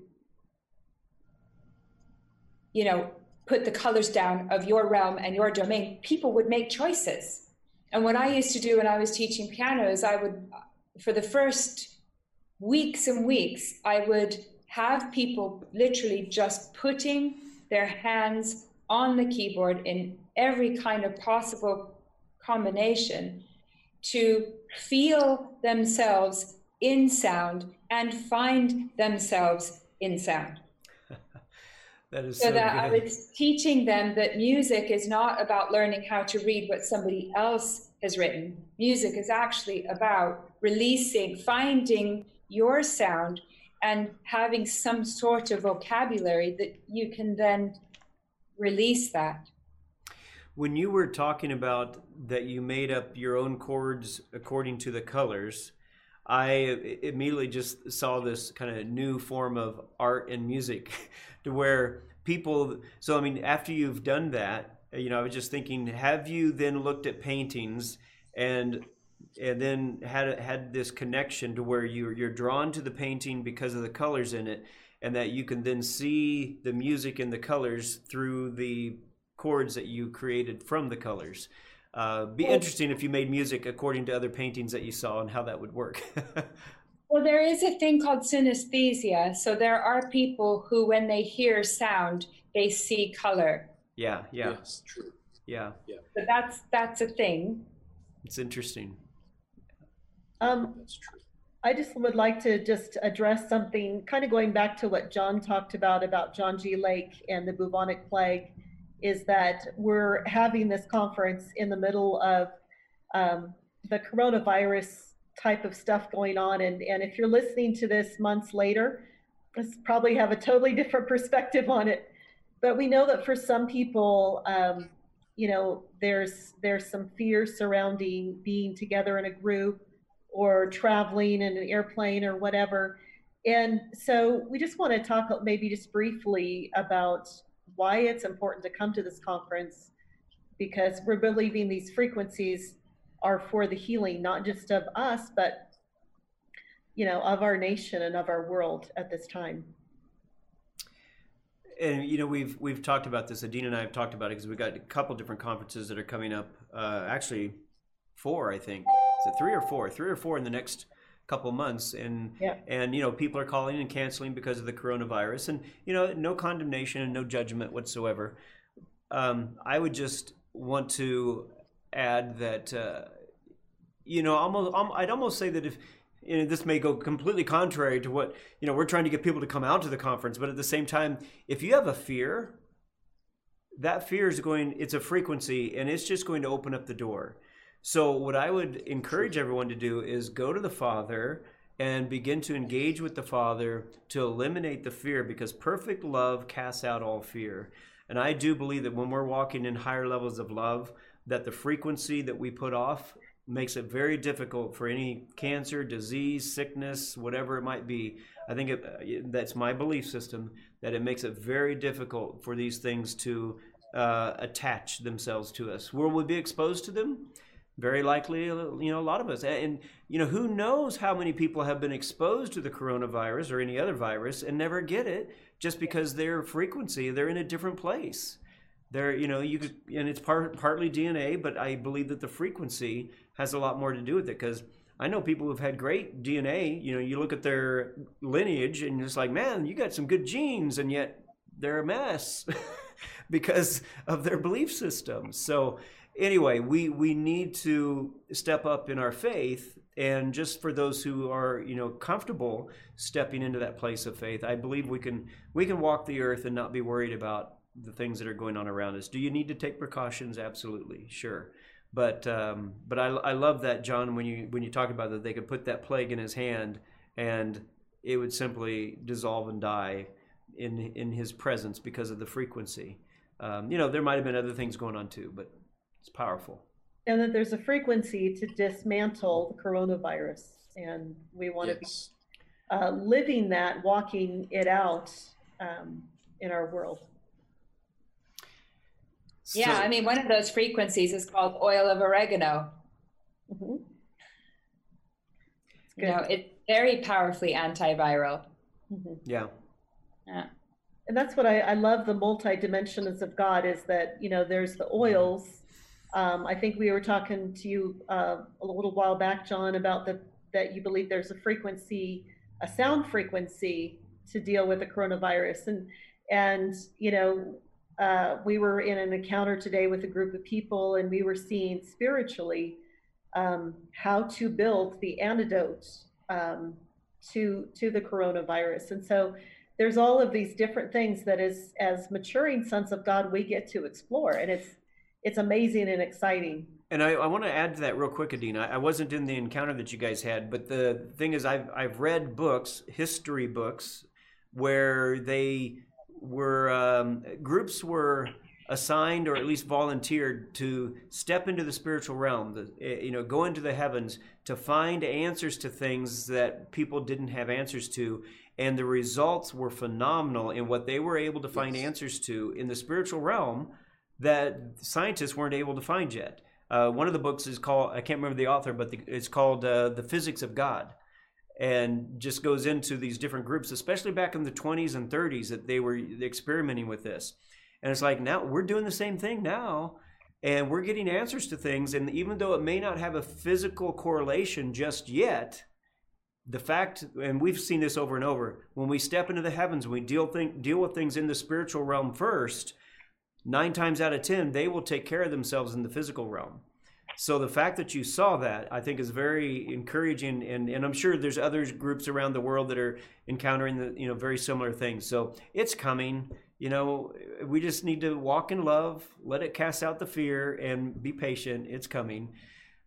you know, put the colors down of your realm and your domain, people would make choices. And what I used to do when I was teaching piano is I would, for the first weeks and weeks, I would have people literally just putting their hands on the keyboard in every kind of possible combination to feel themselves in sound and find themselves in sound. That is so, so that good. I was teaching them that music is not about learning how to read what somebody else has written. Music is actually about releasing, finding your sound and having some sort of vocabulary that you can then release that. When you were talking about that you made up your own chords according to the colors, I immediately just saw this kind of new form of art and music to where people so i mean after you've done that you know i was just thinking have you then looked at paintings and and then had had this connection to where you you're drawn to the painting because of the colors in it, and that you can then see the music and the colors through the chords that you created from the colors. Uh, be interesting if you made music according to other paintings that you saw and how that would work. well, there is a thing called synesthesia. So there are people who, when they hear sound, they see color. Yeah, yeah, Yes, true. yeah. Yeah. But that's that's a thing. It's interesting. Um, That's true. I just would like to just address something, kind of going back to what John talked about, about John G. Lake and the bubonic plague, is that we're having this conference in the middle of um, the coronavirus type of stuff going on. And, and if you're listening to this months later, let's probably have a totally different perspective on it. But we know that for some people, um, you know, there's there's some fear surrounding being together in a group or traveling in an airplane or whatever. And so we just want to talk maybe just briefly about why it's important to come to this conference because we're believing these frequencies are for the healing, not just of us, but you know, of our nation and of our world at this time. And you know we've we've talked about this. Adina and I have talked about it because we've got a couple different conferences that are coming up. Uh, actually, four, I think. Is it three or four? Three or four in the next couple months, and Yeah. and you know people are calling and canceling because of the coronavirus, and you know no condemnation and no judgment whatsoever. Um, I would just want to add that uh, you know almost um, I'd almost say that if you know, this may go completely contrary to what you know we're trying to get people to come out to the conference, but at the same time, if you have a fear, that fear is going it's a frequency and it's just going to open up the door so what i would encourage everyone to do is go to the father and begin to engage with the father to eliminate the fear because perfect love casts out all fear and i do believe that when we're walking in higher levels of love that the frequency that we put off makes it very difficult for any cancer disease sickness whatever it might be i think it, that's my belief system that it makes it very difficult for these things to uh, attach themselves to us. Will we be exposed to them? Very likely, uh, you know, a lot of us. And, you know, who knows how many people have been exposed to the coronavirus or any other virus and never get it just because their frequency, they're in a different place. They're, you know, you could, and it's part, partly DNA, but I believe that the frequency has a lot more to do with it because I know people who've had great DNA. You know, you look at their lineage and it's like, man, you got some good genes, and yet they're a mess because of their belief system. So, anyway, we we need to step up in our faith, and just for those who are you know comfortable stepping into that place of faith, I believe we can we can walk the earth and not be worried about the things that are going on around us. Do you need to take precautions? Absolutely, sure. But um, but I, I love that John when you when you talk about that they could put that plague in his hand and it would simply dissolve and die in in his presence because of the frequency. Um, you know there might have been other things going on too, but it's powerful. And that there's a frequency to dismantle the coronavirus. And we want to be uh, living that, walking it out um, in our world. Yeah, I mean, one of those frequencies is called oil of oregano. Mhm. You know, it's very powerfully antiviral. Mhm. yeah. Yeah. And that's what I, I love the multi dimensions of God is that, you know, there's the oils. Um, I think we were talking to you uh, a little while back, John, about the, that you believe there's a frequency, a sound frequency to deal with the coronavirus. And, and, you know, uh, we were in an encounter today with a group of people and we were seeing spiritually um, how to build the antidote um, to, to the coronavirus. And so, there's all of these different things that as as maturing sons of God we get to explore, and it's it's amazing and exciting. And I, I want to add to that real quick, Adina. I wasn't in the encounter that you guys had, but the thing is, I've I've read books, history books, where they were um, groups were assigned or at least volunteered to step into the spiritual realm, the, eh, you know, go into the heavens to find answers to things that people didn't have answers to, and the results were phenomenal in what they were able to find Yes. answers to in the spiritual realm that scientists weren't able to find yet. Uh, one of the books is called I can't remember the author, but the, it's called uh, "The Physics of God," and just goes into these different groups, especially back in the 20s and 30s, that they were experimenting with this. And it's like now we're doing the same thing now, and we're getting answers to things. And even though it may not have a physical correlation just yet, the fact, and we've seen this over and over, when we step into the heavens, we deal think, deal with things in the spiritual realm first. Nine times out of ten, they will take care of themselves in the physical realm. So the fact that you saw that, I think, is very encouraging, and, and I'm sure there's other groups around the world that are encountering the you know very similar things. So it's coming. You know, we just need to walk in love, let it cast out the fear, and be patient. It's coming.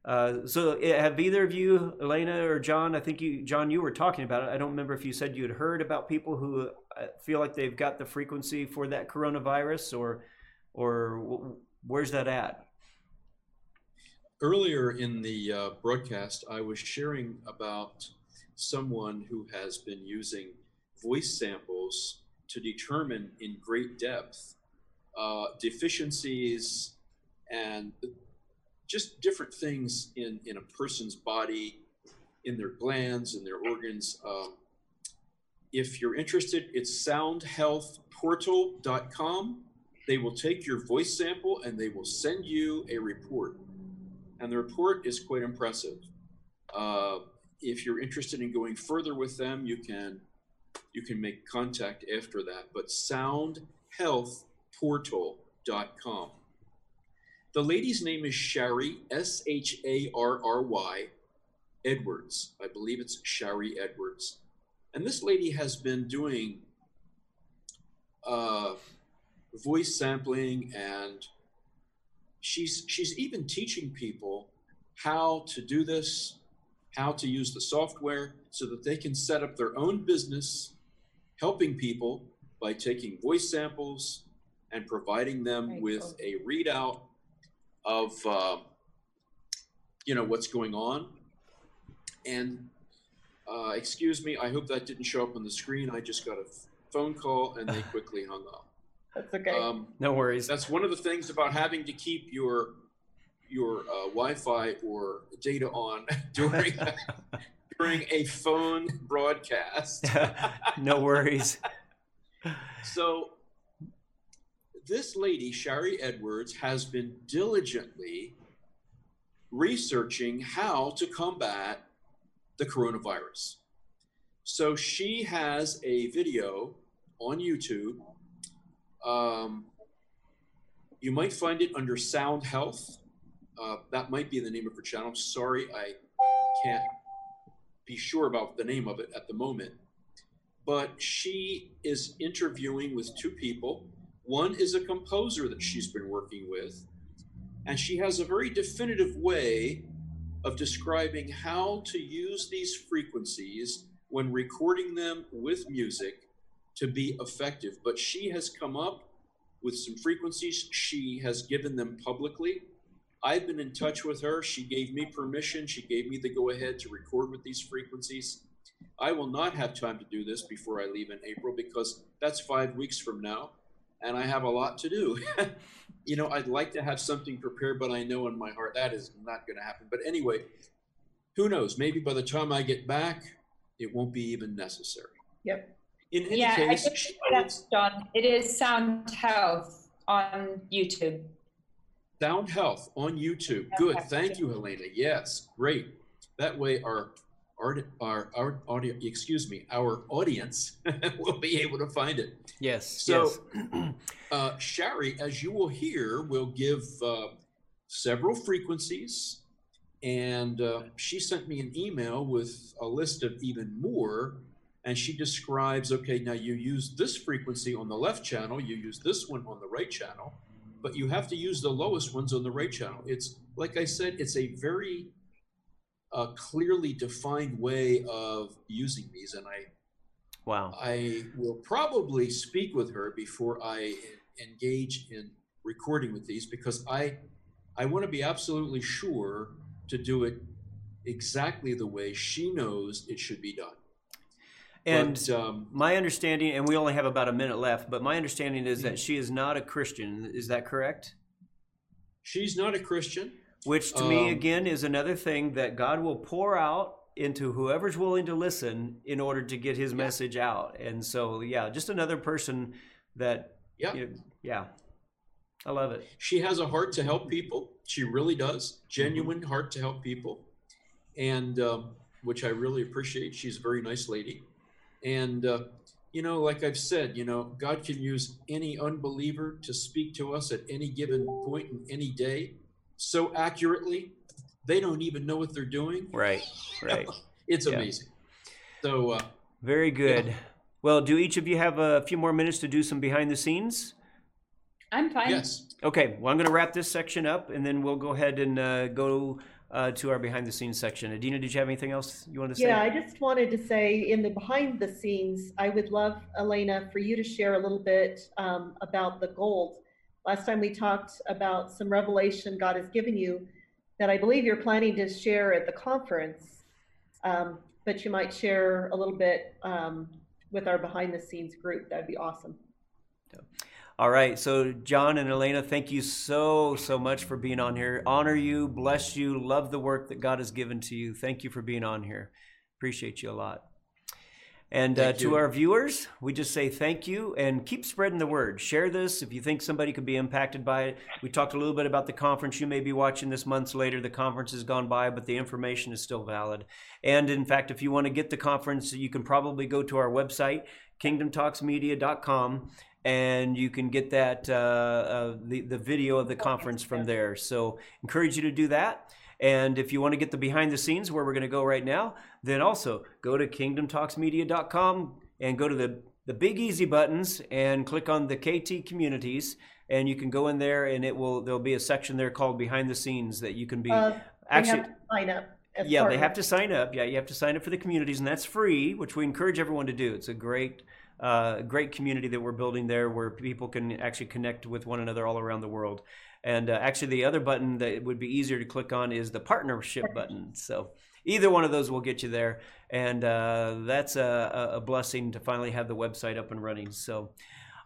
Uh, so eh, have either of you, Helena or John? I think you, John, you were talking about it. I don't remember if you said you had heard about people who uh, feel like they've got the frequency for that coronavirus, or, or where's that at? Earlier in the uh, broadcast, I was sharing about someone who has been using voice samples to determine in great depth uh, deficiencies and just different things in, in a person's body, in their glands, in their organs. Um, if you're interested, it's soundhealthportal.com. They will take your voice sample and they will send you a report. And the report is quite impressive. Uh, if you're interested in going further with them, you can you can make contact after that. But soundhealthportal.com. The lady's name is Sharry, S H A R R Y, Edwards. I believe it's Sharry Edwards. And this lady has been doing uh, voice sampling and she's she's even teaching people how to do this, how to use the software so that they can set up their own business helping people by taking voice samples and providing them Very with cool. a readout of uh, you know what's going on. And uh, excuse me, I hope that didn't show up on the screen. I just got a phone call and they quickly hung up. That's okay. Um, no worries. That's one of the things about having to keep your your uh, Wi-Fi or data on during during a phone broadcast. no worries. so this lady, Sharry Edwards, has been diligently researching how to combat the coronavirus. So she has a video on YouTube. Um, you might find it under Sound Health. Uh, that might be the name of her channel. Sorry, I can't be sure about the name of it at the moment. But she is interviewing with two people one is a composer that she's been working with, and she has a very definitive way of describing how to use these frequencies when recording them with music to be effective. But she has come up with some frequencies, she has given them publicly. I've been in touch with her. She gave me permission. She gave me the go ahead to record with these frequencies. I will not have time to do this before I leave in April because that's five weeks from now and I have a lot to do. you know, I'd like to have something prepared, but I know in my heart that is not going to happen. But anyway, who knows? Maybe by the time I get back, it won't be even necessary. Yep. In any yeah, case, I that's John. It is Sound Health on YouTube. Sound Health on YouTube. Good. Thank you, Helena. Yes, great. That way, our our, our, our audio, excuse me, our audience will be able to find it. Yes. So, yes. uh, Sharry, as you will hear, will give uh, several frequencies. And uh, she sent me an email with a list of even more. And she describes okay, now you use this frequency on the left channel, you use this one on the right channel, but you have to use the lowest ones on the right channel. It's like I said, it's a very a clearly defined way of using these, and I wow I will probably speak with her before I engage in recording with these because I I want to be absolutely sure to do it exactly the way she knows it should be done. And but, um, my understanding, and we only have about a minute left, but my understanding is that she is not a Christian. Is that correct? She's not a Christian. which to me Um, again is another thing that God will pour out into whoever's willing to listen in order to get His message out. And so, yeah, just another person that, Yeah. you- yeah, I love it. she has a heart to help people. She really does, genuine Mm-hmm. heart to help people, and um, which I really appreciate. She's a very nice lady, and uh, you know, like I've said, you know, God can use any unbeliever to speak to us at any given point in any day so accurately they don't even know what they're doing. Right, right. It's Yeah. amazing. So uh, Very good. Well, do each of you have a few more minutes to do some behind the scenes? I'm fine. yes, Okay, well, I'm going to wrap this section up and then we'll go ahead and uh, go uh, to our behind the scenes section. Adina, did you have anything else you wanted to say? Yeah, I just wanted to say in the behind the scenes, I would love, Helena, for you to share a little bit um, about the gold. Last time we talked about some revelation God has given you that I believe you're planning to share at the conference, um, but you might share a little bit um, with our behind the scenes group. That'd be awesome. All right. So, John and Helena, thank you so, so much for being on here. Honor you, bless you, love the work that God has given to you. Thank you for being on here. Appreciate you a lot. And uh, to our viewers, we just say thank you and keep spreading the word. Share this if you think somebody could be impacted by it. We talked a little bit about the conference. You may be watching this months later. The conference has gone by, but the information is still valid. And in fact, if you want to get the conference, you can probably go to our website, kingdomtalksmedia.com, and you can get that uh, uh, the the video of the conference from there. So encourage you to do that. And if you want to get the behind the scenes where we're going to go right now, then also go to kingdomtalksmedia.com and go to the the big easy buttons and click on the KT communities and you can go in there and it will there'll be a section there called behind the scenes that you can be Uh, actually sign up. yeah, they have to sign up. Yeah, you have to sign up for the communities, and that's free, which we encourage everyone to do. It's a great, uh, great community that we're building there, where people can actually connect with one another all around the world. And uh, actually, the other button that would be easier to click on is the partnership button. So either one of those will get you there, and uh, that's a, a a blessing to finally have the website up and running. So.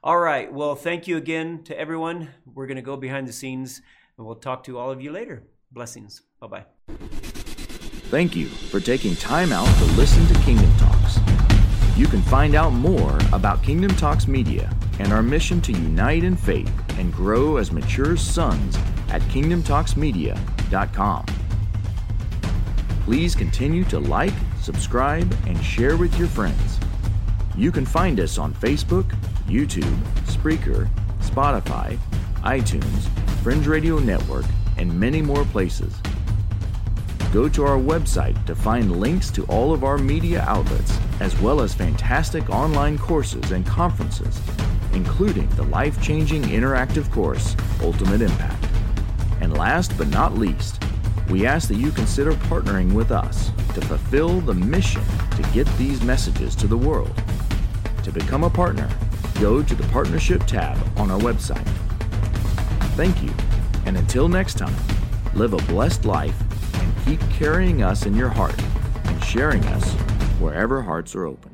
All right. Well, thank you again to everyone. We're going to go behind the scenes and we'll talk to all of you later. Blessings. Bye bye. Thank you for taking time out to listen to Kingdom Talks. You can find out more about Kingdom Talks Media and our mission to unite in faith and grow as mature sons at kingdomtalksmedia.com. Please continue to like, subscribe, and share with your friends. You can find us on Facebook, YouTube, Spreaker, Spotify, iTunes, Fringe Radio Network, and many more places. Go to our website to find links to all of our media outlets, as well as fantastic online courses and conferences, including the life changing interactive course, Ultimate Impact. And last but not least, we ask that you consider partnering with us to fulfill the mission to get these messages to the world. To become a partner, go to the Partnership tab on our website. Thank you, and until next time, live a blessed life keep carrying us in your heart and sharing us wherever hearts are open.